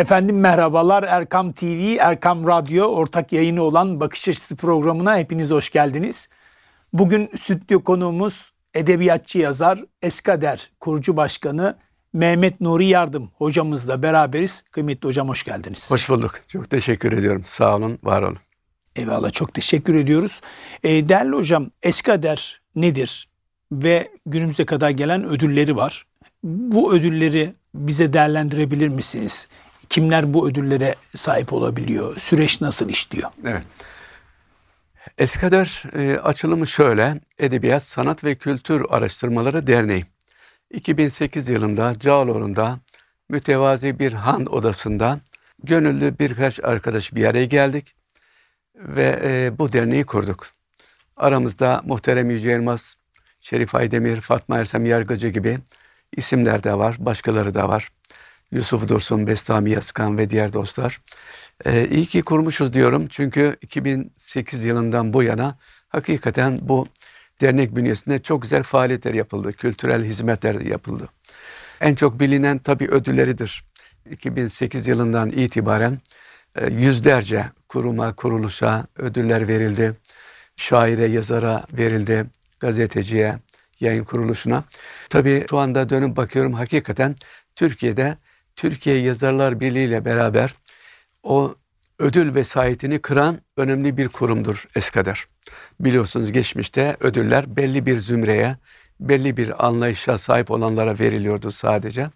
Efendim merhabalar Erkam TV, Erkam Radyo ortak yayını olan Bakış Açısı programına hepiniz hoş geldiniz. Bugün stüdyo konuğumuz edebiyatçı yazar Eskader kurucu başkanı Mehmet Nuri Yardım hocamızla beraberiz. Kıymetli hocam hoş geldiniz. Hoş bulduk. Çok teşekkür ediyorum. Sağ olun, var olun. Eyvallah çok teşekkür ediyoruz. E, değerli hocam Eskader nedir ve günümüze kadar gelen ödülleri var. Bu ödülleri bize değerlendirebilir misiniz? Kimler bu ödüllere sahip olabiliyor? Süreç nasıl işliyor? Evet. Eskader e, açılımı şöyle. Edebiyat, Sanat ve Kültür Araştırmaları Derneği. 2008 yılında Cağaloğlu'nda mütevazi bir han odasında gönüllü birkaç arkadaş bir araya geldik ve e, bu derneği kurduk. Aramızda Muhterem Yüce Elmas, Şerif Aydemir, Fatma Ersem Yargıcı gibi isimler de var, başkaları da var. Yusuf Dursun, Bestami Yazkan ve diğer dostlar. Ee, iyi ki kurmuşuz diyorum çünkü 2008 yılından bu yana hakikaten bu dernek bünyesinde çok güzel faaliyetler yapıldı, kültürel hizmetler yapıldı. En çok bilinen tabii ödülleridir. 2008 yılından itibaren e, yüzlerce kuruma, kuruluşa ödüller verildi. Şaire, yazara verildi, gazeteciye, yayın kuruluşuna. Tabii şu anda dönüp bakıyorum hakikaten Türkiye'de Türkiye Yazarlar Birliği ile beraber o ödül vesayetini kıran önemli bir kurumdur Eskader. Biliyorsunuz geçmişte ödüller belli bir zümreye, belli bir anlayışa sahip olanlara veriliyordu sadece.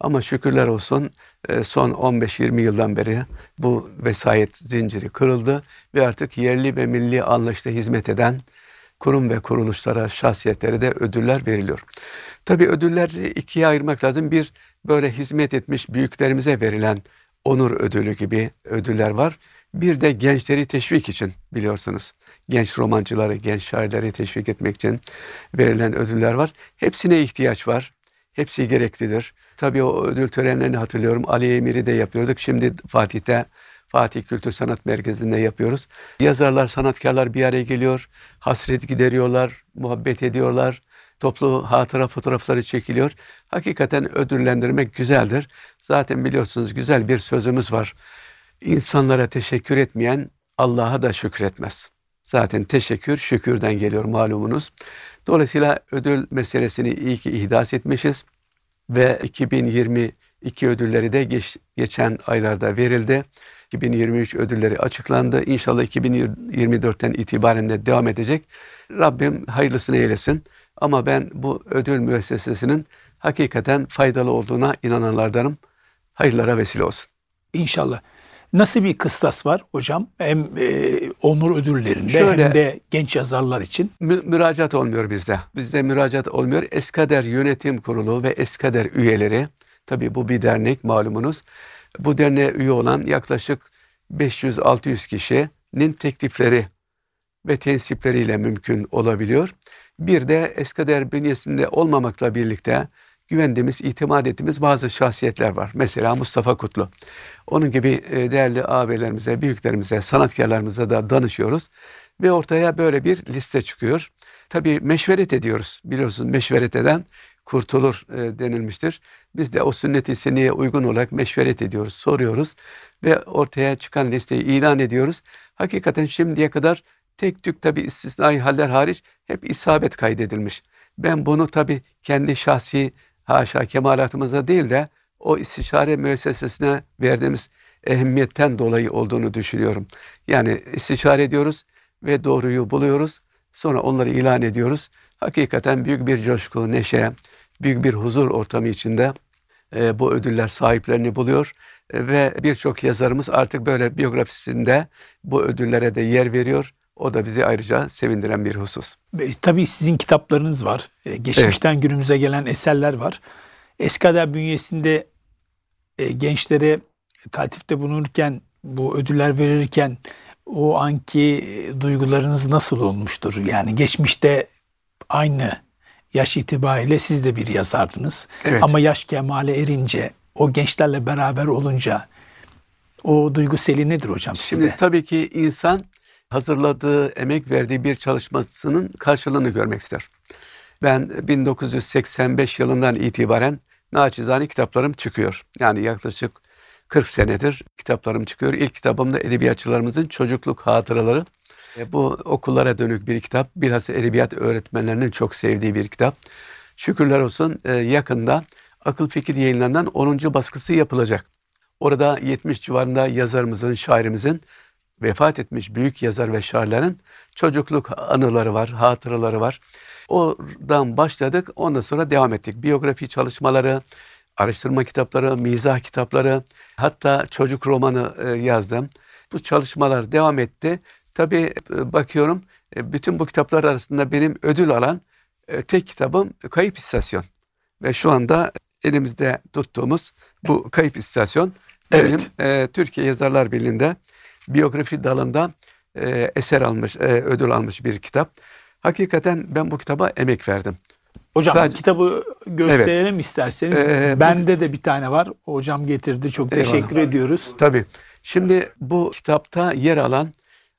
Ama şükürler olsun e, son 15-20 yıldan beri bu vesayet zinciri kırıldı ve artık yerli ve milli anlayışta hizmet eden kurum ve kuruluşlara, şahsiyetlere de ödüller veriliyor. Tabi ödülleri ikiye ayırmak lazım. Bir böyle hizmet etmiş büyüklerimize verilen onur ödülü gibi ödüller var. Bir de gençleri teşvik için biliyorsunuz. Genç romancıları, genç şairleri teşvik etmek için verilen ödüller var. Hepsine ihtiyaç var. Hepsi gereklidir. Tabii o ödül törenlerini hatırlıyorum. Ali Emir'i de yapıyorduk. Şimdi Fatih'te Fatih Kültür Sanat Merkezi'nde yapıyoruz. Yazarlar, sanatkarlar bir araya geliyor. Hasret gideriyorlar, muhabbet ediyorlar. Toplu hatıra fotoğrafları çekiliyor. Hakikaten ödüllendirmek güzeldir. Zaten biliyorsunuz güzel bir sözümüz var. İnsanlara teşekkür etmeyen Allah'a da şükretmez. Zaten teşekkür şükürden geliyor malumunuz. Dolayısıyla ödül meselesini iyi ki ihdas etmişiz ve 2022 ödülleri de geç, geçen aylarda verildi. 2023 ödülleri açıklandı. İnşallah 2024'ten itibaren de devam edecek. Rabbim hayırlısını eylesin. Ama ben bu ödül müessesesinin hakikaten faydalı olduğuna inananlardanım. Hayırlara vesile olsun. İnşallah. Nasıl bir kıstas var hocam? Hem e, onur ödüllerinde Şöyle, hem de genç yazarlar için. Mü, müracaat olmuyor bizde. Bizde müracaat olmuyor. Eskader Yönetim Kurulu ve Eskader üyeleri, tabii bu bir dernek malumunuz. Bu derneğe üye olan yaklaşık 500-600 kişinin teklifleri ve tensipleriyle mümkün olabiliyor. Bir de Eskader bünyesinde olmamakla birlikte güvendiğimiz, itimat ettiğimiz bazı şahsiyetler var. Mesela Mustafa Kutlu. Onun gibi e, değerli ağabeylerimize, büyüklerimize, sanatkarlarımıza da danışıyoruz. Ve ortaya böyle bir liste çıkıyor. Tabii meşveret ediyoruz. Biliyorsunuz meşveret eden kurtulur e, denilmiştir. Biz de o sünnet-i seneye uygun olarak meşveret ediyoruz, soruyoruz ve ortaya çıkan listeyi ilan ediyoruz. Hakikaten şimdiye kadar tek tük tabi istisnai haller hariç hep isabet kaydedilmiş. Ben bunu tabi kendi şahsi haşa kemalatımıza değil de o istişare müessesesine verdiğimiz ehemmiyetten dolayı olduğunu düşünüyorum. Yani istişare ediyoruz ve doğruyu buluyoruz. Sonra onları ilan ediyoruz. Hakikaten büyük bir coşku, neşe, büyük bir huzur ortamı içinde e, bu ödüller sahiplerini buluyor e, ve birçok yazarımız artık böyle biyografisinde bu ödüllere de yer veriyor. O da bizi ayrıca sevindiren bir husus. E, tabii sizin kitaplarınız var. E, geçmişten evet. günümüze gelen eserler var. Eskader bünyesinde e, gençlere tatifte bulunurken, bu ödüller verirken o anki duygularınız nasıl olmuştur? Yani geçmişte aynı yaş itibariyle siz de bir yazardınız. Evet. Ama yaş kemale erince, o gençlerle beraber olunca o duygu seli nedir hocam sizde? Şimdi tabii ki insan hazırladığı, emek verdiği bir çalışmasının karşılığını görmek ister. Ben 1985 yılından itibaren naçizane kitaplarım çıkıyor. Yani yaklaşık 40 senedir kitaplarım çıkıyor. İlk kitabım da edebiyatçılarımızın çocukluk hatıraları. E, bu okullara dönük bir kitap. Bilhassa edebiyat öğretmenlerinin çok sevdiği bir kitap. Şükürler olsun e, yakında Akıl Fikir yayınlarından 10. baskısı yapılacak. Orada 70 civarında yazarımızın, şairimizin vefat etmiş büyük yazar ve şairlerin çocukluk anıları var, hatıraları var. Oradan başladık, ondan sonra devam ettik. Biyografi çalışmaları, araştırma kitapları, mizah kitapları, hatta çocuk romanı e, yazdım. Bu çalışmalar devam etti. Tabii e, bakıyorum e, bütün bu kitaplar arasında benim ödül alan tek kitabım Kayıp İstasyon. Ve şu anda elimizde tuttuğumuz bu Kayıp İstasyon evet. benim Türkiye Yazarlar Birliği'nde biyografi dalında eser almış, ödül almış bir kitap. Hakikaten ben bu kitaba emek verdim. Hocam Sadece, kitabı gösterelim evet. isterseniz. Ee, Bende bu, de bir tane var. Hocam getirdi. Çok eyvallah. teşekkür ediyoruz. Tabii. Şimdi bu kitapta yer alan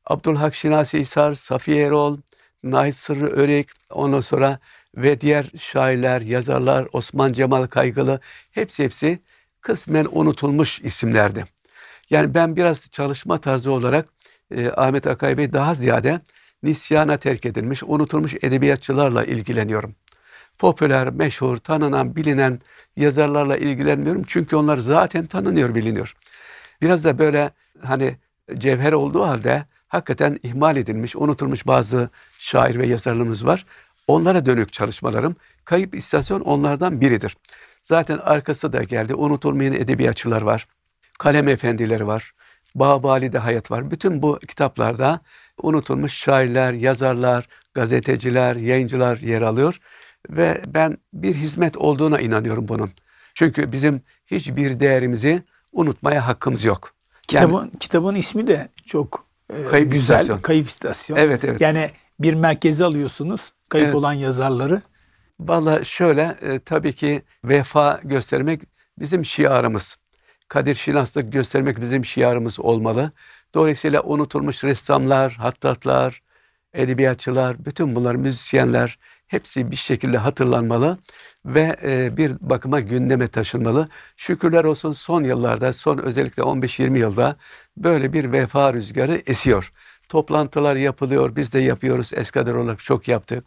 Abdülhak Şinasi İsar, Safiye Erol, Nahit Sırrı Örek, ondan sonra ve diğer şairler, yazarlar, Osman Cemal Kaygılı hepsi hepsi kısmen unutulmuş isimlerdi. Yani ben biraz çalışma tarzı olarak e, Ahmet Akay Bey daha ziyade nisyana terk edilmiş, unutulmuş edebiyatçılarla ilgileniyorum popüler, meşhur, tanınan, bilinen yazarlarla ilgilenmiyorum. Çünkü onlar zaten tanınıyor, biliniyor. Biraz da böyle hani cevher olduğu halde hakikaten ihmal edilmiş, unutulmuş bazı şair ve yazarlarımız var. Onlara dönük çalışmalarım. Kayıp istasyon onlardan biridir. Zaten arkası da geldi. Unutulmayan edebiyatçılar var. Kalem efendileri var. Bağbali'de hayat var. Bütün bu kitaplarda unutulmuş şairler, yazarlar, gazeteciler, yayıncılar yer alıyor. Ve ben bir hizmet olduğuna inanıyorum bunun. Çünkü bizim hiçbir değerimizi unutmaya hakkımız yok. Kitabın, yani, kitabın ismi de çok e, kayıp güzel. İstasyon. Kayıp istasyon. Evet, evet. Yani bir merkeze alıyorsunuz kayıp evet. olan yazarları. Valla şöyle e, tabii ki vefa göstermek bizim şiarımız. Kadir şinaslık göstermek bizim şiarımız olmalı. Dolayısıyla unutulmuş ressamlar, hattatlar, edebiyatçılar, bütün bunlar müzisyenler hepsi bir şekilde hatırlanmalı ve e, bir bakıma gündeme taşınmalı. Şükürler olsun son yıllarda, son özellikle 15-20 yılda böyle bir vefa rüzgarı esiyor. Toplantılar yapılıyor, biz de yapıyoruz. Eskader olarak çok yaptık.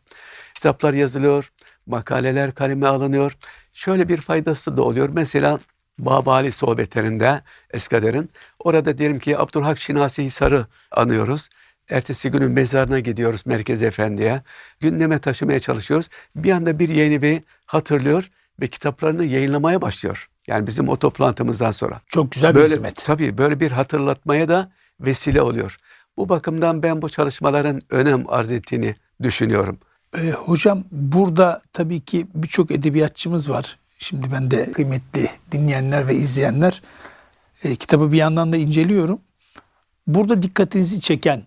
Kitaplar yazılıyor, makaleler kaleme alınıyor. Şöyle bir faydası da oluyor. Mesela Babali sohbetlerinde Eskader'in orada diyelim ki Abdülhak Şinasi Hisar'ı anıyoruz. Ertesi günün mezarına gidiyoruz Merkez Efendi'ye. Gündeme taşımaya çalışıyoruz. Bir anda bir yeni bir hatırlıyor ve kitaplarını yayınlamaya başlıyor. Yani bizim o toplantımızdan sonra. Çok güzel bir böyle, hizmet. Tabii böyle bir hatırlatmaya da vesile oluyor. Bu bakımdan ben bu çalışmaların önem arz ettiğini düşünüyorum. E, hocam burada tabii ki birçok edebiyatçımız var. Şimdi ben de kıymetli dinleyenler ve izleyenler e, kitabı bir yandan da inceliyorum. Burada dikkatinizi çeken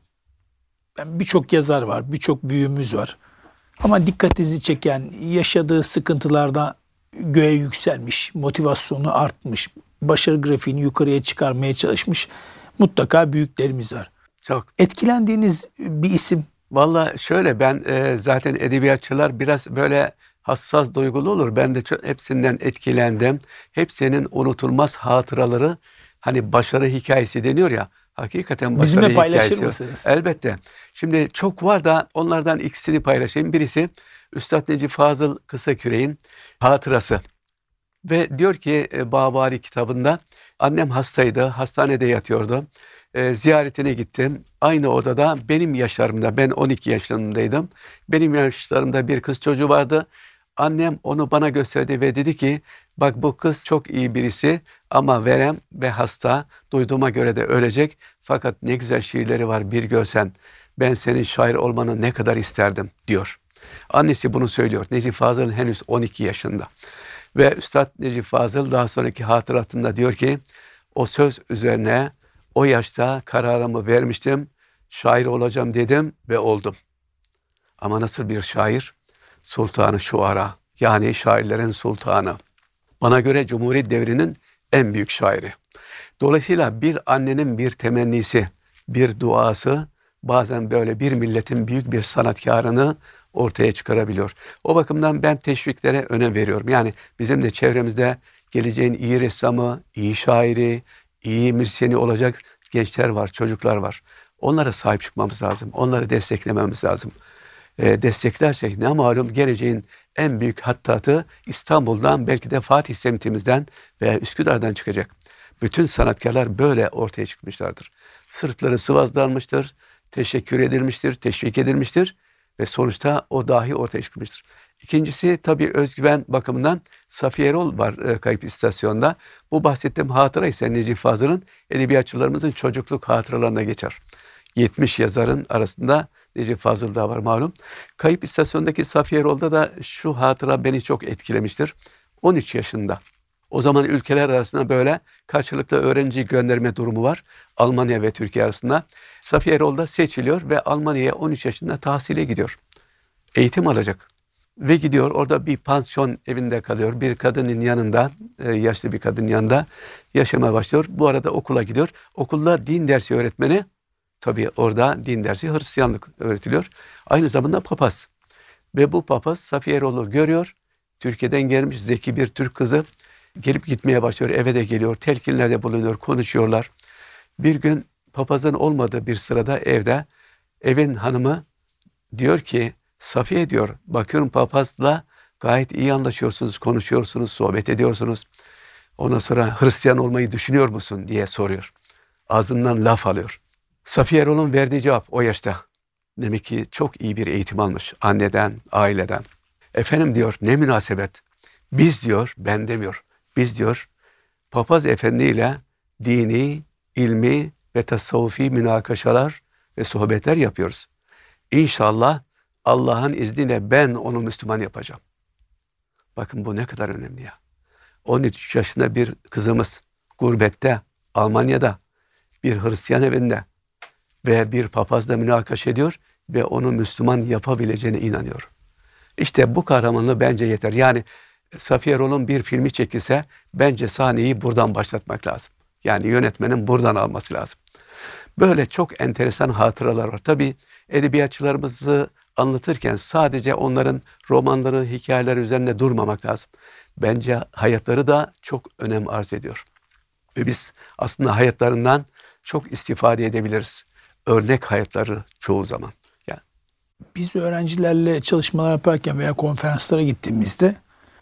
ben birçok yazar var, birçok büyüğümüz var. Ama dikkatinizi çeken, yaşadığı sıkıntılarda göğe yükselmiş, motivasyonu artmış, başarı grafiğini yukarıya çıkarmaya çalışmış mutlaka büyüklerimiz var. Çok. Etkilendiğiniz bir isim? Valla şöyle ben e, zaten edebiyatçılar biraz böyle hassas duygulu olur. Ben de çok, hepsinden etkilendim. Hepsinin unutulmaz hatıraları hani başarı hikayesi deniyor ya Hakikaten başarı Bizimle paylaşır hikayesi. mısınız? Elbette. Şimdi çok var da onlardan ikisini paylaşayım. Birisi Üstad Necip Fazıl Kısaküre'nin hatırası. Ve diyor ki e, Bağbari kitabında annem hastaydı, hastanede yatıyordu. E, ziyaretine gittim. Aynı odada benim yaşlarımda, ben 12 yaşlarındaydım. Benim yaşlarımda bir kız çocuğu vardı. Annem onu bana gösterdi ve dedi ki bak bu kız çok iyi birisi ama verem ve hasta duyduğuma göre de ölecek. Fakat ne güzel şiirleri var bir görsen ben senin şair olmanı ne kadar isterdim diyor. Annesi bunu söylüyor. Necip Fazıl henüz 12 yaşında. Ve Üstad Necip Fazıl daha sonraki hatıratında diyor ki o söz üzerine o yaşta kararımı vermiştim. Şair olacağım dedim ve oldum. Ama nasıl bir şair? Sultanı Şuara yani şairlerin sultanı. Bana göre Cumhuriyet devrinin en büyük şairi. Dolayısıyla bir annenin bir temennisi, bir duası bazen böyle bir milletin büyük bir sanatkarını ortaya çıkarabiliyor. O bakımdan ben teşviklere önem veriyorum. Yani bizim de çevremizde geleceğin iyi ressamı, iyi şairi, iyi müzisyeni olacak gençler var, çocuklar var. Onlara sahip çıkmamız lazım. Onları desteklememiz lazım. E, desteklersek ne malum geleceğin en büyük hattatı İstanbul'dan belki de Fatih semtimizden veya Üsküdar'dan çıkacak. Bütün sanatkarlar böyle ortaya çıkmışlardır. Sırtları sıvazlanmıştır, teşekkür edilmiştir, teşvik edilmiştir ve sonuçta o dahi ortaya çıkmıştır. İkincisi tabii özgüven bakımından Safiye Erol var e, kayıp istasyonda. Bu bahsettiğim hatıra ise Necip Fazıl'ın edebiyatçılarımızın çocukluk hatıralarına geçer. 70 yazarın arasında Necip Fazıl da var malum. Kayıp istasyondaki Safiye Erol'da da şu hatıra beni çok etkilemiştir. 13 yaşında. O zaman ülkeler arasında böyle karşılıklı öğrenci gönderme durumu var. Almanya ve Türkiye arasında. Safiye Erol da seçiliyor ve Almanya'ya 13 yaşında tahsile gidiyor. Eğitim alacak. Ve gidiyor orada bir pansiyon evinde kalıyor. Bir kadının yanında, e, yaşlı bir kadının yanında yaşamaya başlıyor. Bu arada okula gidiyor. Okulda din dersi öğretmeni, tabii orada din dersi Hristiyanlık öğretiliyor. Aynı zamanda papaz. Ve bu papaz Safiye Erol'u görüyor. Türkiye'den gelmiş zeki bir Türk kızı. Gelip gitmeye başlıyor, eve de geliyor, telkinlerde bulunuyor, konuşuyorlar. Bir gün papazın olmadığı bir sırada evde evin hanımı diyor ki Safiye diyor bakıyorum papazla gayet iyi anlaşıyorsunuz, konuşuyorsunuz, sohbet ediyorsunuz. Ondan sonra Hristiyan olmayı düşünüyor musun diye soruyor. Ağzından laf alıyor. Safiye Erol'un verdiği cevap o yaşta. Demek ki çok iyi bir eğitim almış anneden, aileden. Efendim diyor ne münasebet. Biz diyor, ben demiyor. Biz diyor papaz efendiyle dini, ilmi ve tasavvufi münakaşalar ve sohbetler yapıyoruz. İnşallah Allah'ın izniyle ben onu Müslüman yapacağım. Bakın bu ne kadar önemli ya. 13 yaşında bir kızımız gurbette, Almanya'da bir Hristiyan evinde ve bir papazla münakaşa ediyor ve onu Müslüman yapabileceğine inanıyor. İşte bu kahramanlığı bence yeter. Yani Safiye Rol'un bir filmi çekilse bence sahneyi buradan başlatmak lazım. Yani yönetmenin buradan alması lazım. Böyle çok enteresan hatıralar var. Tabii edebiyatçılarımızı anlatırken sadece onların romanları, hikayeler üzerine durmamak lazım. Bence hayatları da çok önem arz ediyor. Ve biz aslında hayatlarından çok istifade edebiliriz. Örnek hayatları çoğu zaman. Yani. Biz öğrencilerle çalışmalar yaparken veya konferanslara gittiğimizde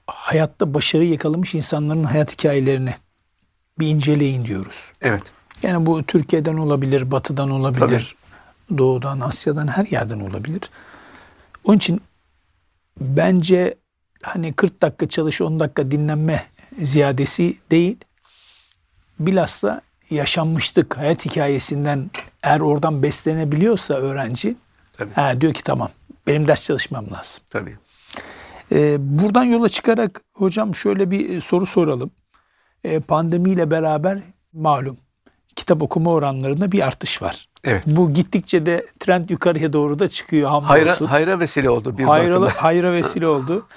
hayatta başarı yakalamış insanların hayat hikayelerini bir inceleyin diyoruz. Evet. Yani bu Türkiye'den olabilir, Batı'dan olabilir, Tabii. Doğu'dan, Asya'dan her yerden olabilir. Onun için bence hani 40 dakika çalış 10 dakika dinlenme ziyadesi değil. Bilhassa yaşanmışlık hayat hikayesinden eğer oradan beslenebiliyorsa öğrenci Tabii. Ha, diyor ki tamam benim ders çalışmam lazım. Tabii. Ee, buradan yola çıkarak hocam şöyle bir soru soralım. Ee, pandemiyle beraber malum kitap okuma oranlarında bir artış var. Evet. Bu gittikçe de trend yukarıya doğru da çıkıyor Hayra, hayra vesile oldu bir hayra, bakıma. hayra vesile oldu.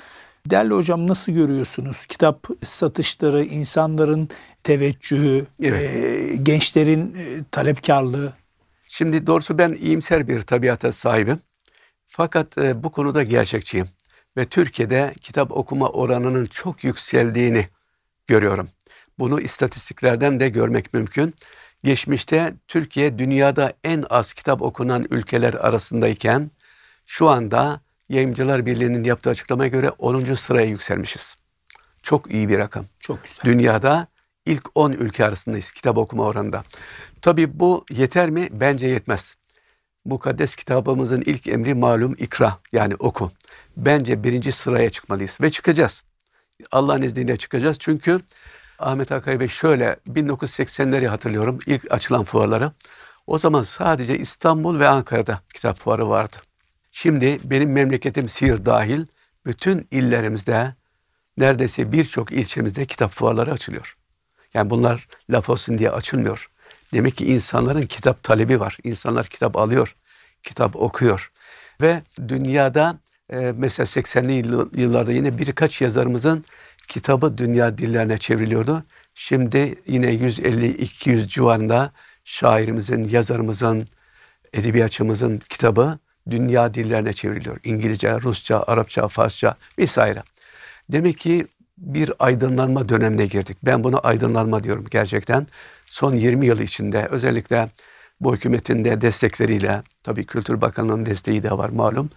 Değerli hocam nasıl görüyorsunuz? Kitap satışları, insanların teveccühü, evet. e, gençlerin e, talepkarlığı. Şimdi doğrusu ben iyimser bir tabiata sahibim. Fakat e, bu konuda gerçekçiyim. Ve Türkiye'de kitap okuma oranının çok yükseldiğini görüyorum. Bunu istatistiklerden de görmek mümkün. Geçmişte Türkiye dünyada en az kitap okunan ülkeler arasındayken şu anda Yayıncılar Birliği'nin yaptığı açıklamaya göre 10. sıraya yükselmişiz. Çok iyi bir rakam. Çok güzel. Dünyada ilk 10 ülke arasındayız kitap okuma oranında. Tabii bu yeter mi? Bence yetmez. Mukaddes kitabımızın ilk emri malum ikra yani oku. Bence birinci sıraya çıkmalıyız ve çıkacağız. Allah'ın izniyle çıkacağız çünkü Ahmet Akay Bey şöyle 1980'leri hatırlıyorum ilk açılan fuarları. O zaman sadece İstanbul ve Ankara'da kitap fuarı vardı. Şimdi benim memleketim Siirt dahil bütün illerimizde neredeyse birçok ilçemizde kitap fuarları açılıyor. Yani bunlar laf olsun diye açılmıyor. Demek ki insanların kitap talebi var. İnsanlar kitap alıyor, kitap okuyor. Ve dünyada e, mesela 80'li yıllarda yine birkaç yazarımızın kitabı dünya dillerine çevriliyordu. Şimdi yine 150-200 civarında şairimizin, yazarımızın, edebiyatçımızın kitabı dünya dillerine çevriliyor. İngilizce, Rusça, Arapça, Farsça vesaire. Demek ki bir aydınlanma dönemine girdik. Ben buna aydınlanma diyorum gerçekten. Son 20 yıl içinde özellikle bu hükümetin de destekleriyle, tabii Kültür Bakanlığı'nın desteği de var malum.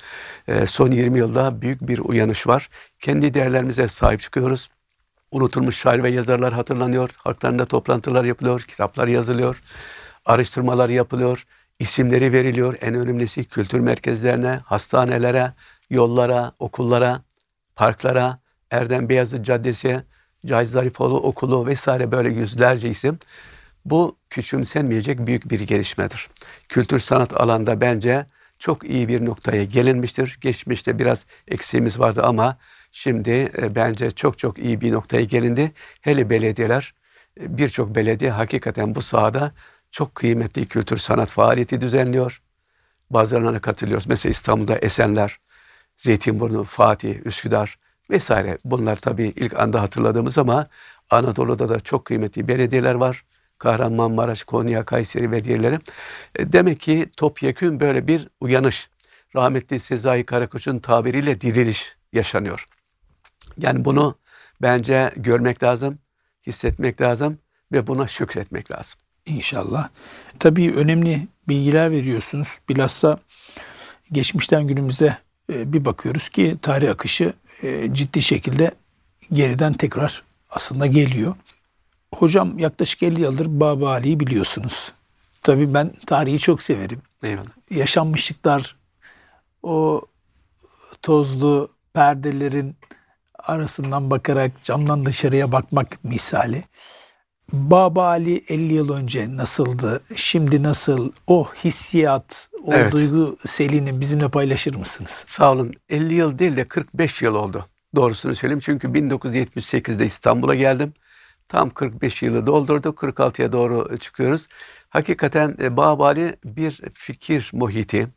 E, son 20 yılda büyük bir uyanış var. Kendi değerlerimize sahip çıkıyoruz. Unutulmuş şair ve yazarlar hatırlanıyor. Halklarında toplantılar yapılıyor, kitaplar yazılıyor, araştırmalar yapılıyor, isimleri veriliyor. En önemlisi kültür merkezlerine, hastanelere, yollara, okullara, parklara, Erdem Beyazıt Caddesi, Cahit Zarifoğlu Okulu vesaire böyle yüzlerce isim. Bu küçümsenmeyecek büyük bir gelişmedir. Kültür sanat alanda bence çok iyi bir noktaya gelinmiştir. Geçmişte biraz eksiğimiz vardı ama şimdi e, bence çok çok iyi bir noktaya gelindi. Hele belediyeler, e, birçok belediye hakikaten bu sahada çok kıymetli kültür sanat faaliyeti düzenliyor. Bazılarına katılıyoruz. Mesela İstanbul'da Esenler, Zeytinburnu, Fatih, Üsküdar vesaire. Bunlar tabii ilk anda hatırladığımız ama Anadolu'da da çok kıymetli belediyeler var. Kahramanmaraş, Konya, Kayseri ve diğerleri. E, demek ki topyekün böyle bir uyanış. Rahmetli Sezai Karakoç'un tabiriyle diriliş yaşanıyor. Yani bunu bence görmek lazım, hissetmek lazım ve buna şükretmek lazım. İnşallah. Tabii önemli bilgiler veriyorsunuz. Bilhassa geçmişten günümüze bir bakıyoruz ki tarih akışı e, ciddi şekilde geriden tekrar aslında geliyor. Hocam yaklaşık 50 yıldır Baba Ali'yi biliyorsunuz. Tabii ben tarihi çok severim. Eyvallah. Yaşanmışlıklar, o tozlu perdelerin arasından bakarak camdan dışarıya bakmak misali. Baba Ali 50 yıl önce nasıldı? Şimdi nasıl? O hissiyat, o evet. duygu selini bizimle paylaşır mısınız? Sağ olun. 50 yıl değil de 45 yıl oldu. Doğrusunu söyleyeyim. Çünkü 1978'de İstanbul'a geldim. Tam 45 yılı doldurduk. 46'ya doğru çıkıyoruz. Hakikaten e, Bağbali bir fikir muhiti,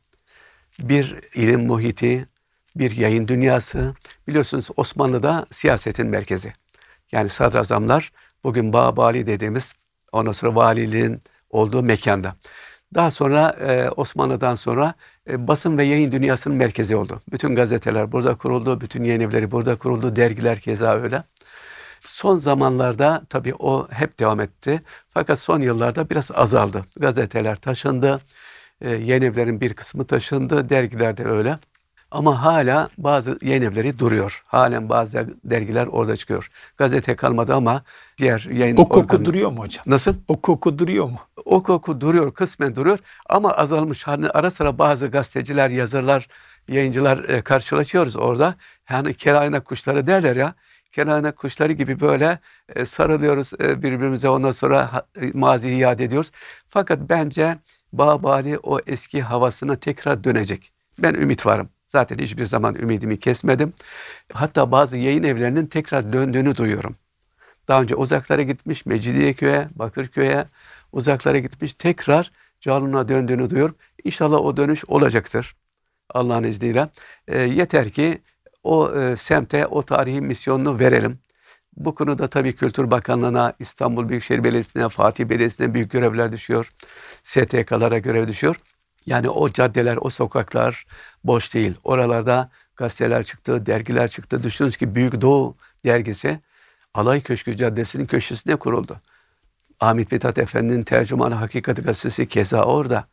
bir ilim muhiti, bir yayın dünyası. Biliyorsunuz Osmanlı'da siyasetin merkezi. Yani sadrazamlar bugün Bağbali dediğimiz ondan sonra valiliğin olduğu mekanda. Daha sonra e, Osmanlı'dan sonra e, basın ve yayın dünyasının merkezi oldu. Bütün gazeteler burada kuruldu, bütün yayın evleri burada kuruldu, dergiler keza öyle. Son zamanlarda tabii o hep devam etti. Fakat son yıllarda biraz azaldı. Gazeteler taşındı, e, yayın evlerin bir kısmı taşındı, dergiler de öyle. Ama hala bazı yayın evleri duruyor. Halen bazı dergiler orada çıkıyor. Gazete kalmadı ama diğer yayın O koku organı... duruyor mu hocam? Nasıl? O koku duruyor mu? O koku duruyor, kısmen duruyor ama azalmış. Hani ara sıra bazı gazeteciler, yazarlar, yayıncılar e, karşılaşıyoruz orada. Yani kelayna kuşları derler ya. Kelayna kuşları gibi böyle e, sarılıyoruz e, birbirimize ondan sonra ha, e, maziyi yad ediyoruz. Fakat bence Bağbali o eski havasına tekrar dönecek. Ben ümit varım. Zaten hiçbir zaman ümidimi kesmedim. Hatta bazı yayın evlerinin tekrar döndüğünü duyuyorum. Daha önce uzaklara gitmiş Mecidiyeköy'e, Bakırköy'e uzaklara gitmiş tekrar Calun'a döndüğünü duyuyorum. İnşallah o dönüş olacaktır. Allah'ın izniyle. E, yeter ki o e, semte o tarihi misyonunu verelim. Bu konuda tabii Kültür Bakanlığı'na, İstanbul Büyükşehir Belediyesi'ne, Fatih Belediyesi'ne büyük görevler düşüyor. STK'lara görev düşüyor. Yani o caddeler, o sokaklar boş değil. Oralarda gazeteler çıktı, dergiler çıktı. Düşünün ki Büyük Doğu dergisi Alay Köşkü Caddesi'nin köşesine kuruldu. Ahmet Mithat Efendi'nin tercümanı Hakikat Gazetesi keza orada.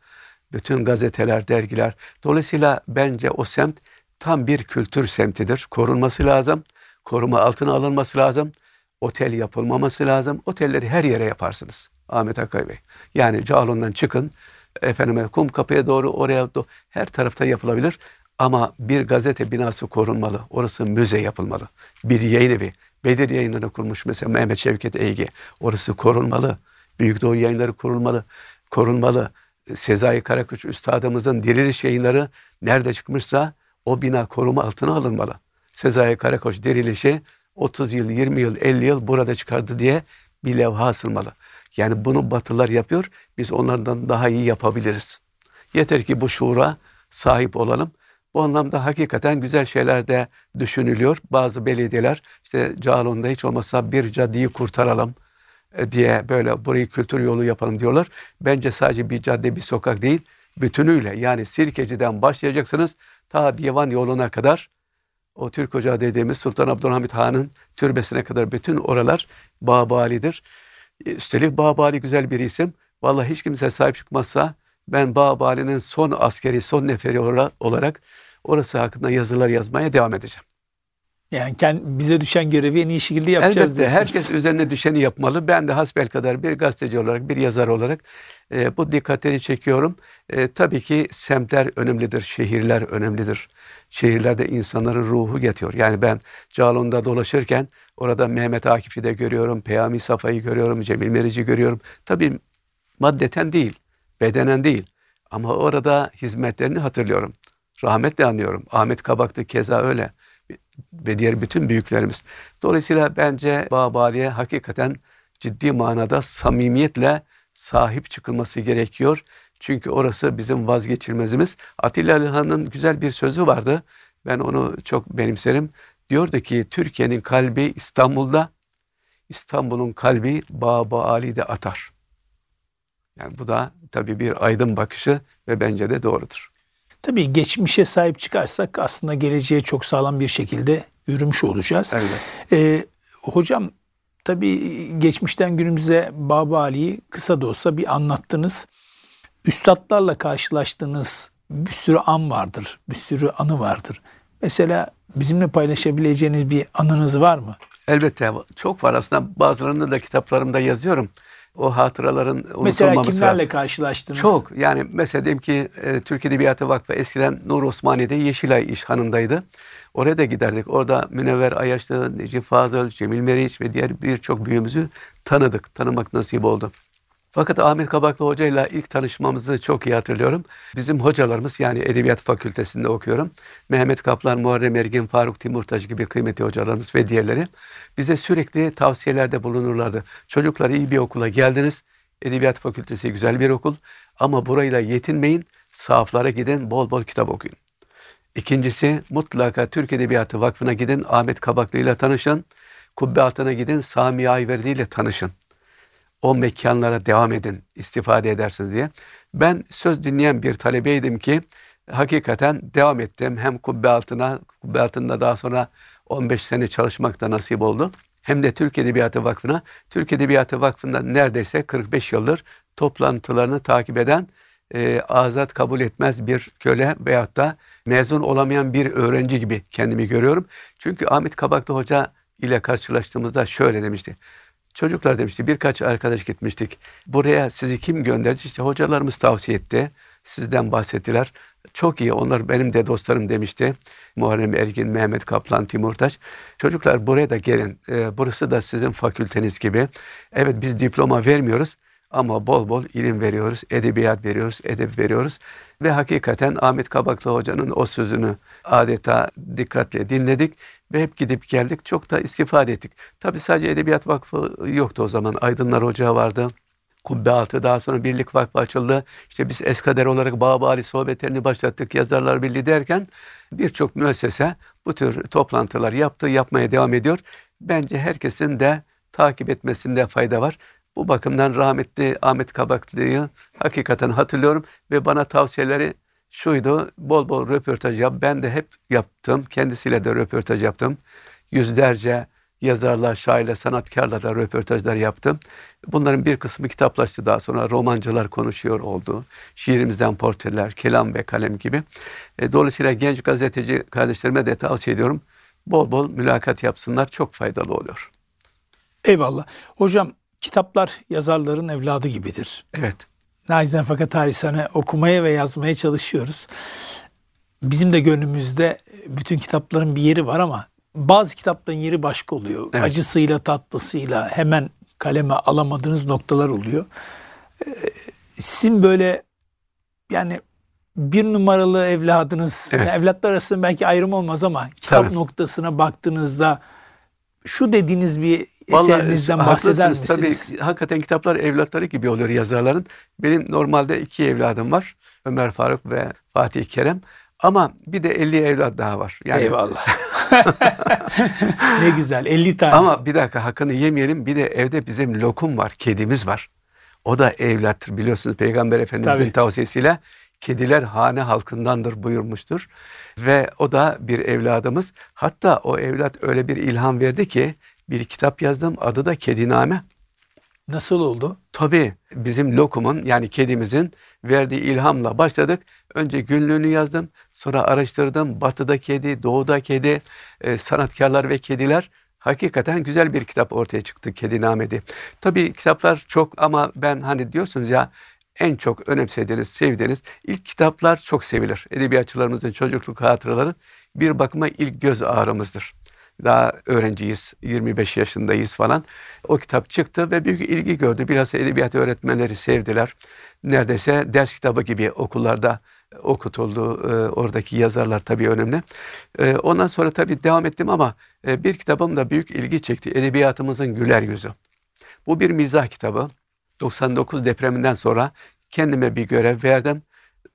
Bütün gazeteler, dergiler. Dolayısıyla bence o semt tam bir kültür semtidir. Korunması lazım. Koruma altına alınması lazım. Otel yapılmaması lazım. Otelleri her yere yaparsınız. Ahmet Akkay Bey. Yani Cağaloğlu'ndan çıkın efendime kum kapıya doğru oraya doğru, her tarafta yapılabilir. Ama bir gazete binası korunmalı. Orası müze yapılmalı. Bir yayın evi. Bedir yayınlarını kurmuş mesela Mehmet Şevket Eygi. Orası korunmalı. Büyük Doğu yayınları korunmalı. Korunmalı. Sezai Karakuş Üstadımızın diriliş yayınları nerede çıkmışsa o bina koruma altına alınmalı. Sezai Karakoç dirilişi 30 yıl, 20 yıl, 50 yıl burada çıkardı diye bir levha asılmalı. Yani bunu batılar yapıyor. Biz onlardan daha iyi yapabiliriz. Yeter ki bu şuura sahip olalım. Bu anlamda hakikaten güzel şeyler de düşünülüyor. Bazı belediyeler işte Cağaloğlu'nda hiç olmazsa bir caddeyi kurtaralım e, diye böyle burayı kültür yolu yapalım diyorlar. Bence sadece bir cadde bir sokak değil bütünüyle yani Sirkeci'den başlayacaksınız ta Divan yoluna kadar O Türk Ocağı dediğimiz Sultan Abdülhamit Han'ın türbesine kadar bütün oralar Babali'dir. E, üstelik Babali güzel bir isim. Vallahi hiç kimse sahip çıkmazsa ben Babali'nin son askeri, son neferi olarak orası hakkında yazılar yazmaya devam edeceğim. Yani kendi, bize düşen görevi en iyi şekilde yapacağız Elbette diyorsunuz. herkes üzerine düşeni yapmalı. Ben de hasbel kadar bir gazeteci olarak, bir yazar olarak e, bu dikkatleri çekiyorum. E, tabii ki semtler önemlidir, şehirler önemlidir. Şehirlerde insanların ruhu getiriyor. Yani ben Cağaloğlu'nda dolaşırken orada Mehmet Akif'i de görüyorum, Peyami Safa'yı görüyorum, Cemil Meriç'i görüyorum. Tabii maddeten değil, bedenen değil. Ama orada hizmetlerini hatırlıyorum. Rahmetle anıyorum. Ahmet Kabak'tı keza öyle ve diğer bütün büyüklerimiz. Dolayısıyla bence Babali'ye hakikaten ciddi manada samimiyetle sahip çıkılması gerekiyor. Çünkü orası bizim vazgeçilmezimiz. Atilla Alihan'ın güzel bir sözü vardı. Ben onu çok benimserim. Diyordu ki Türkiye'nin kalbi İstanbul'da, İstanbul'un kalbi Baba Ali'de atar. Yani bu da tabii bir aydın bakışı ve bence de doğrudur. Tabii geçmişe sahip çıkarsak aslında geleceğe çok sağlam bir şekilde yürümüş olacağız. Evet. Ee, hocam tabii geçmişten günümüze Baba Ali'yi kısa da olsa bir anlattınız. Üstadlarla karşılaştığınız bir sürü an vardır, bir sürü anı vardır. Mesela bizimle paylaşabileceğiniz bir anınız var mı? Elbette çok var aslında bazılarını da kitaplarımda yazıyorum o hatıraların unutulmaması. Mesela kimlerle karşılaştınız? Çok. Yani mesela diyelim ki e, Türk Edebiyatı Vakfı eskiden Nur Osmaniye'de Yeşilay İşhanı'ndaydı. Oraya da giderdik. Orada Münevver Ayaşlı, Necip Fazıl, Cemil Meriç ve diğer birçok büyüğümüzü tanıdık. Tanımak nasip oldu. Fakat Ahmet Kabaklı Hoca ile ilk tanışmamızı çok iyi hatırlıyorum. Bizim hocalarımız yani Edebiyat Fakültesinde okuyorum. Mehmet Kaplan, Muharrem Ergin, Faruk Timurtaş gibi kıymetli hocalarımız ve diğerleri bize sürekli tavsiyelerde bulunurlardı. Çocuklar iyi bir okula geldiniz. Edebiyat Fakültesi güzel bir okul ama burayla yetinmeyin. Sahaflara gidin, bol bol kitap okuyun. İkincisi mutlaka Türk Edebiyatı Vakfı'na gidin, Ahmet Kabaklı ile tanışın. Kubbe altına gidin, Sami Ayverdi ile tanışın o mekanlara devam edin, istifade edersiniz diye. Ben söz dinleyen bir talebeydim ki hakikaten devam ettim. Hem kubbe altına, kubbe altında daha sonra 15 sene çalışmak da nasip oldu. Hem de Türk Edebiyatı Vakfı'na. Türk Edebiyatı Vakfı'nda neredeyse 45 yıldır toplantılarını takip eden e, azat kabul etmez bir köle veyahut da mezun olamayan bir öğrenci gibi kendimi görüyorum. Çünkü Ahmet Kabaklı Hoca ile karşılaştığımızda şöyle demişti. Çocuklar demişti birkaç arkadaş gitmiştik. Buraya sizi kim gönderdi? İşte hocalarımız tavsiye etti. Sizden bahsettiler. Çok iyi onlar benim de dostlarım demişti. Muharrem Ergin, Mehmet Kaplan, Timurtaş. Çocuklar buraya da gelin. Ee, burası da sizin fakülteniz gibi. Evet biz diploma vermiyoruz ama bol bol ilim veriyoruz, edebiyat veriyoruz, edep veriyoruz. Ve hakikaten Ahmet Kabaklı Hoca'nın o sözünü adeta dikkatle dinledik ve hep gidip geldik. Çok da istifade ettik. Tabi sadece Edebiyat Vakfı yoktu o zaman. Aydınlar Ocağı vardı. Kubbe altı daha sonra Birlik Vakfı açıldı. İşte biz eskader olarak Bağbali sohbetlerini başlattık. Yazarlar Birliği derken birçok müessese bu tür toplantılar yaptı, yapmaya devam ediyor. Bence herkesin de takip etmesinde fayda var. Bu bakımdan rahmetli Ahmet Kabaklı'yı hakikaten hatırlıyorum ve bana tavsiyeleri şuydu. Bol bol röportaj yap. Ben de hep yaptım. Kendisiyle de röportaj yaptım. Yüzlerce yazarla, şairle, sanatkarla da röportajlar yaptım. Bunların bir kısmı kitaplaştı daha sonra. Romancılar konuşuyor oldu. Şiirimizden portreler, kelam ve kalem gibi. E, dolayısıyla genç gazeteci kardeşlerime de tavsiye ediyorum. Bol bol mülakat yapsınlar. Çok faydalı oluyor. Eyvallah. Hocam kitaplar yazarların evladı gibidir. Evet. Nacizane fakat tarihsane okumaya ve yazmaya çalışıyoruz. Bizim de gönlümüzde bütün kitapların bir yeri var ama bazı kitapların yeri başka oluyor. Evet. Acısıyla tatlısıyla hemen kaleme alamadığınız noktalar oluyor. Ee, sizin böyle yani bir numaralı evladınız, evet. yani evlatlar arasında belki ayrım olmaz ama kitap Tabii. noktasına baktığınızda şu dediğiniz bir eserinizden bahseder misiniz? Tabii hakikaten kitaplar evlatları gibi oluyor yazarların. Benim normalde iki evladım var. Ömer Faruk ve Fatih Kerem. Ama bir de 50 evlat daha var. Yani, Eyvallah. ne güzel 50 tane. Ama bir dakika hakkını yemeyelim. Bir de evde bizim lokum var, kedimiz var. O da evlattır biliyorsunuz Peygamber Efendimizin Tabii. tavsiyesiyle. kediler hane halkındandır buyurmuştur. Ve o da bir evladımız. Hatta o evlat öyle bir ilham verdi ki bir kitap yazdım adı da Kediname. Nasıl oldu? Tabii bizim lokumun yani kedimizin verdiği ilhamla başladık. Önce günlüğünü yazdım, sonra araştırdım. Batıda kedi, doğuda kedi, e, sanatkarlar ve kediler. Hakikaten güzel bir kitap ortaya çıktı Kedinamedi. Tabii kitaplar çok ama ben hani diyorsunuz ya en çok önemsediğiniz, sevdiğiniz ilk kitaplar çok sevilir. Edebiyatçılarımızın çocukluk hatıraları bir bakıma ilk göz ağrımızdır. Daha öğrenciyiz, 25 yaşındayız falan. O kitap çıktı ve büyük ilgi gördü. Biraz edebiyat öğretmenleri sevdiler. Neredeyse ders kitabı gibi okullarda okutuldu. Ee, oradaki yazarlar tabii önemli. Ee, ondan sonra tabii devam ettim ama e, bir kitabım da büyük ilgi çekti. Edebiyatımızın güler yüzü. Bu bir mizah kitabı. 99 depreminden sonra kendime bir görev verdim.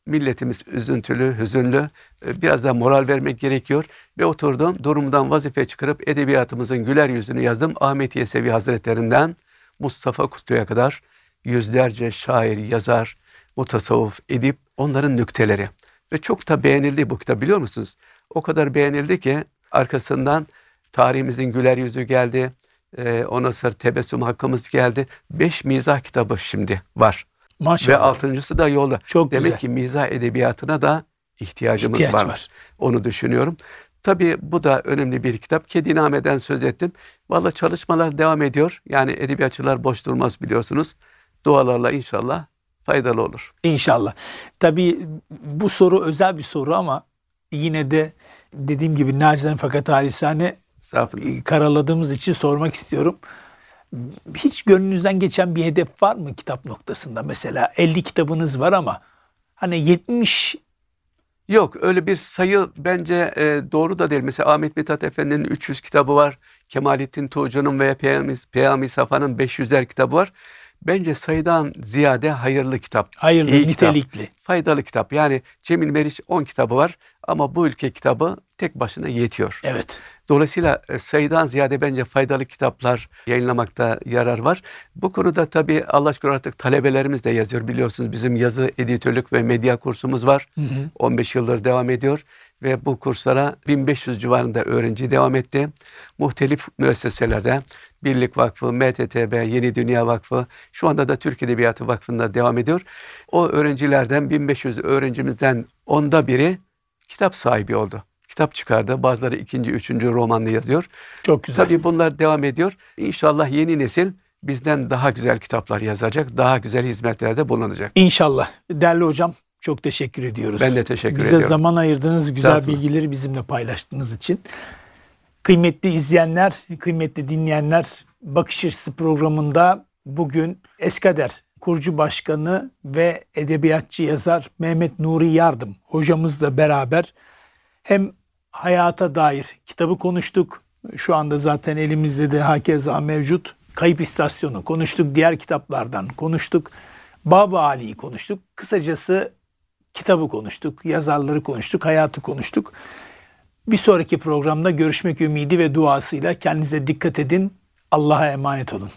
Milletimiz üzüntülü, hüzünlü. E, biraz da moral vermek gerekiyor. Ve oturdum durumdan vazife çıkarıp edebiyatımızın güler yüzünü yazdım. Ahmet Yesevi Hazretlerinden Mustafa Kutlu'ya kadar yüzlerce şair, yazar, mutasavvuf, edip onların nükteleri. Ve çok da beğenildi bu kitap biliyor musunuz? O kadar beğenildi ki arkasından tarihimizin güler yüzü geldi. Ee, ondan sonra tebessüm hakkımız geldi. Beş mizah kitabı şimdi var. Maşallah. Ve altıncısı da yolda. Çok Demek güzel. ki mizah edebiyatına da ihtiyacımız İhtiyaç var. var. Onu düşünüyorum. Tabii bu da önemli bir kitap. Kediname'den söz ettim. Valla çalışmalar devam ediyor. Yani edebiyatçılar boş durmaz biliyorsunuz. Dualarla inşallah faydalı olur. İnşallah. Tabii bu soru özel bir soru ama yine de dediğim gibi nacizane fakat halisane Estağfurullah. karaladığımız için sormak istiyorum. Hiç gönlünüzden geçen bir hedef var mı kitap noktasında? Mesela 50 kitabınız var ama hani 70 Yok öyle bir sayı bence e, doğru da değil. Mesela Ahmet Mithat Efendi'nin 300 kitabı var. Kemalettin Tuğcu'nun ve Peyami, Peyami Safa'nın 500'er kitabı var. Bence sayıdan ziyade hayırlı kitap. hayırlı, iyi kitap, nitelikli. faydalı kitap. Yani Cemil Meriç 10 kitabı var ama bu ülke kitabı tek başına yetiyor. Evet. Dolayısıyla e, sayıdan ziyade bence faydalı kitaplar yayınlamakta yarar var. Bu konuda tabii Allah aşkına artık talebelerimiz de yazıyor. Biliyorsunuz bizim yazı editörlük ve medya kursumuz var. 15 yıldır devam ediyor ve bu kurslara 1500 civarında öğrenci devam etti. Muhtelif müesseselerde Birlik Vakfı, MTTB, Yeni Dünya Vakfı, şu anda da Türk Edebiyatı Vakfı'nda devam ediyor. O öğrencilerden 1500 öğrencimizden onda biri kitap sahibi oldu. Kitap çıkardı. Bazıları ikinci, üçüncü romanını yazıyor. Çok güzel. Tabii bunlar devam ediyor. İnşallah yeni nesil bizden daha güzel kitaplar yazacak, daha güzel hizmetlerde bulunacak. İnşallah. Değerli hocam çok teşekkür ediyoruz. Ben de teşekkür Bize ediyorum. zaman ayırdığınız güzel bilgileri bizimle paylaştığınız için. Kıymetli izleyenler, kıymetli dinleyenler Bakış Açısı programında bugün Eskader kurucu başkanı ve edebiyatçı yazar Mehmet Nuri Yardım hocamızla beraber hem hayata dair kitabı konuştuk. Şu anda zaten elimizde de hakeza mevcut. Kayıp İstasyonu konuştuk. Diğer kitaplardan konuştuk. Baba Ali'yi konuştuk. Kısacası kitabı konuştuk. Yazarları konuştuk. Hayatı konuştuk. Bir sonraki programda görüşmek ümidi ve duasıyla kendinize dikkat edin. Allah'a emanet olun.